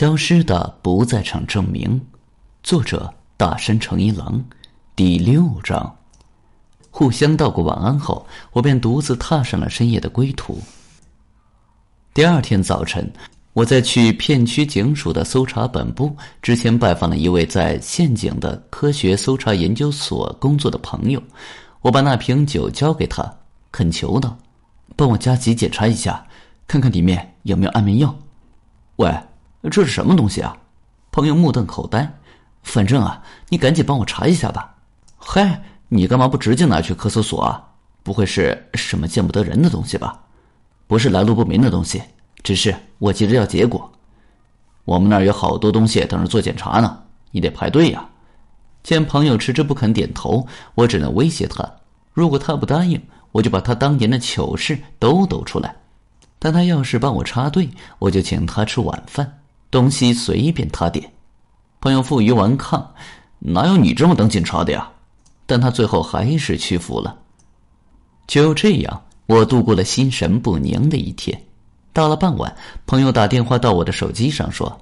消失的不在场证明，作者大山诚一郎，第六章。互相道过晚安后，我便独自踏上了深夜的归途。第二天早晨，我在去片区警署的搜查本部之前，拜访了一位在县警的科学搜查研究所工作的朋友。我把那瓶酒交给他，恳求道：“帮我加急检查一下，看看里面有没有安眠药。”喂。这是什么东西啊？朋友目瞪口呆。反正啊，你赶紧帮我查一下吧。嗨，你干嘛不直接拿去科搜所啊？不会是什么见不得人的东西吧？不是来路不明的东西，只是我急着要结果。我们那儿有好多东西等着做检查呢，你得排队呀。见朋友迟迟不肯点头，我只能威胁他：如果他不答应，我就把他当年的糗事都抖出来。但他要是帮我插队，我就请他吃晚饭。东西随便他点，朋友负隅顽抗，哪有你这么当警察的呀？但他最后还是屈服了。就这样，我度过了心神不宁的一天。到了傍晚，朋友打电话到我的手机上说：“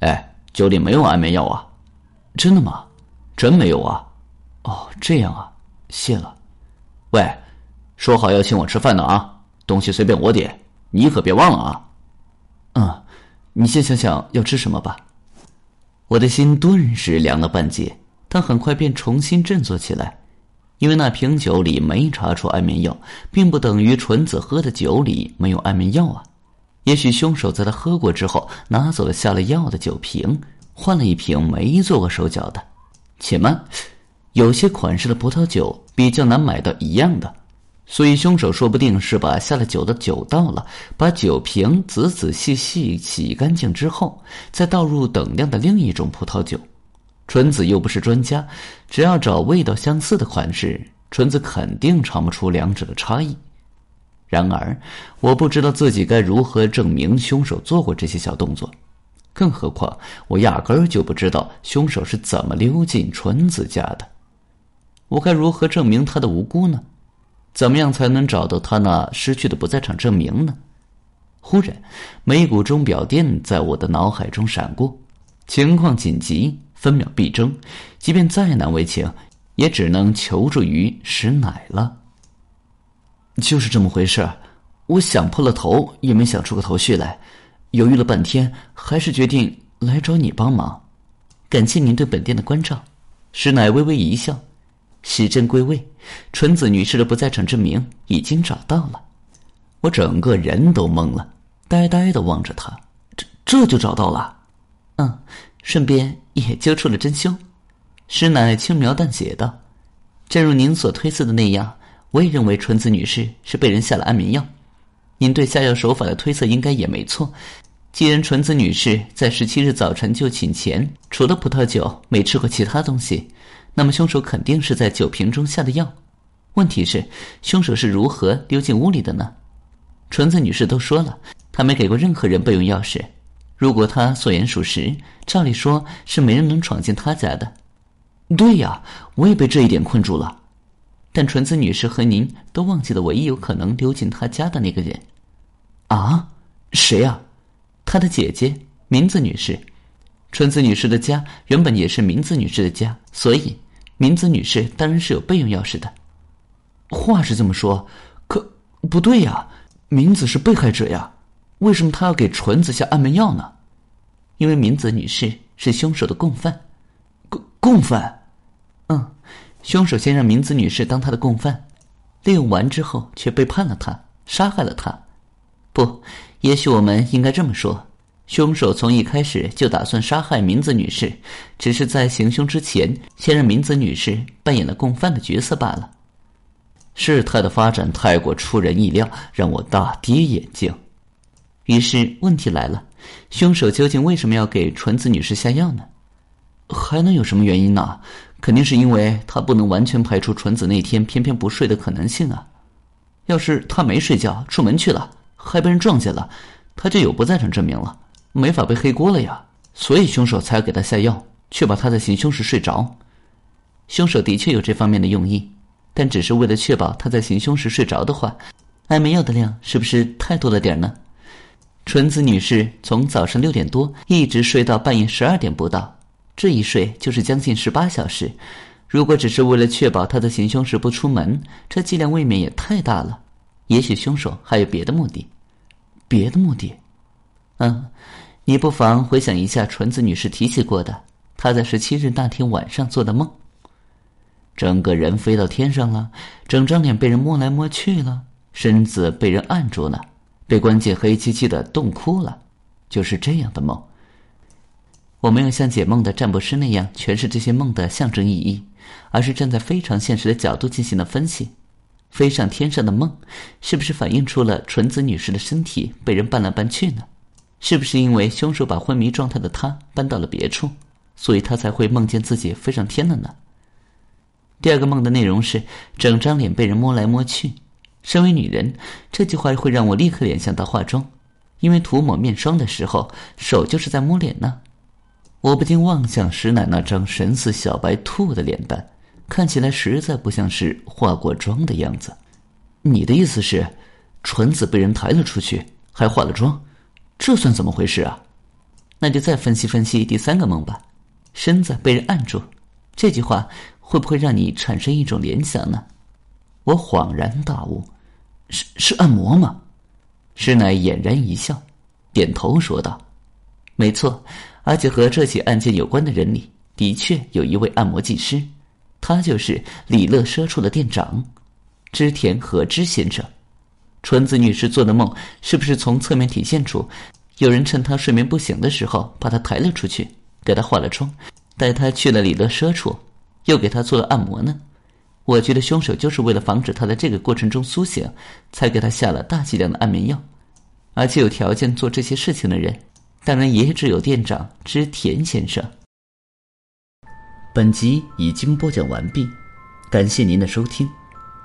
哎，酒里没有安眠药啊？真的吗？真没有啊？哦，这样啊，谢了。喂，说好要请我吃饭的啊，东西随便我点，你可别忘了啊。嗯。”你先想想要吃什么吧。我的心顿时凉了半截，但很快便重新振作起来，因为那瓶酒里没查出安眠药，并不等于纯子喝的酒里没有安眠药啊。也许凶手在他喝过之后，拿走了下了药的酒瓶，换了一瓶没做过手脚的。且慢，有些款式的葡萄酒比较难买到一样的。所以，凶手说不定是把下了酒的酒倒了，把酒瓶仔仔细细洗干净之后，再倒入等量的另一种葡萄酒。纯子又不是专家，只要找味道相似的款式，纯子肯定尝不出两者的差异。然而，我不知道自己该如何证明凶手做过这些小动作，更何况我压根儿就不知道凶手是怎么溜进纯子家的。我该如何证明他的无辜呢？怎么样才能找到他那失去的不在场证明呢？忽然，美股钟表店在我的脑海中闪过，情况紧急，分秒必争，即便再难为情，也只能求助于石奶了。就是这么回事我想破了头也没想出个头绪来，犹豫了半天，还是决定来找你帮忙。感谢您对本店的关照。石奶微微一笑。时针归位，纯子女士的不在场证明已经找到了，我整个人都懵了，呆呆的望着他。这这就找到了？嗯，顺便也揪出了真凶。师奶轻描淡写道：“正如您所推测的那样，我也认为纯子女士是被人下了安眠药。您对下药手法的推测应该也没错。既然纯子女士在十七日早晨就寝前，除了葡萄酒没吃过其他东西。”那么凶手肯定是在酒瓶中下的药，问题是凶手是如何溜进屋里的呢？纯子女士都说了，她没给过任何人备用钥匙。如果她所言属实，照理说是没人能闯进她家的。对呀，我也被这一点困住了。但纯子女士和您都忘记了唯一有可能溜进她家的那个人。啊，谁呀？她的姐姐，明子女士。纯子女士的家原本也是明子女士的家，所以。明子女士当然是有备用钥匙的。话是这么说，可不对呀。明子是被害者呀，为什么他要给纯子下安眠药呢？因为明子女士是凶手的共犯。共共犯？嗯，凶手先让明子女士当他的共犯，利用完之后却背叛了他，杀害了他。不，也许我们应该这么说。凶手从一开始就打算杀害明子女士，只是在行凶之前，先让明子女士扮演了共犯的角色罢了。事态的发展太过出人意料，让我大跌眼镜。于是问题来了：凶手究竟为什么要给纯子女士下药呢？还能有什么原因呢？肯定是因为他不能完全排除纯子那天偏偏不睡的可能性啊！要是他没睡觉出门去了，还被人撞见了，他就有不在场证明了。没法背黑锅了呀，所以凶手才要给他下药，确保他在行凶时睡着。凶手的确有这方面的用意，但只是为了确保他在行凶时睡着的话，安眠药的量是不是太多了点呢？纯子女士从早上六点多一直睡到半夜十二点不到，这一睡就是将近十八小时。如果只是为了确保他的行凶时不出门，这剂量未免也太大了。也许凶手还有别的目的，别的目的。嗯，你不妨回想一下纯子女士提起过的，她在十七日那天晚上做的梦。整个人飞到天上了，整张脸被人摸来摸去了，身子被人按住了，被关进黑漆漆的洞窟了，就是这样的梦。我没有像解梦的占卜师那样诠释这些梦的象征意义，而是站在非常现实的角度进行了分析。飞上天上的梦，是不是反映出了纯子女士的身体被人搬来搬去呢？是不是因为凶手把昏迷状态的她搬到了别处，所以她才会梦见自己飞上天了呢？第二个梦的内容是整张脸被人摸来摸去。身为女人，这句话会让我立刻联想到化妆，因为涂抹面霜的时候，手就是在摸脸呢。我不禁望向石奶那张神似小白兔的脸蛋，看起来实在不像是化过妆的样子。你的意思是，纯子被人抬了出去，还化了妆，这算怎么回事啊？那就再分析分析第三个梦吧。身子被人按住，这句话。会不会让你产生一种联想呢？我恍然大悟，是是按摩吗？师奶俨然一笑，点头说道：“没错，而且和这起案件有关的人里，的确有一位按摩技师，他就是李乐奢处的店长，织田和之先生。纯子女士做的梦，是不是从侧面体现出，有人趁她睡眠不醒的时候，把她抬了出去，给她化了妆，带她去了李乐奢处？”又给她做了按摩呢，我觉得凶手就是为了防止她在这个过程中苏醒，才给她下了大剂量的安眠药，而且有条件做这些事情的人，当然也只有店长织田先生。本集已经播讲完毕，感谢您的收听，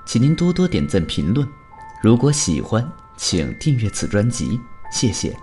请您多多点赞评论，如果喜欢，请订阅此专辑，谢谢。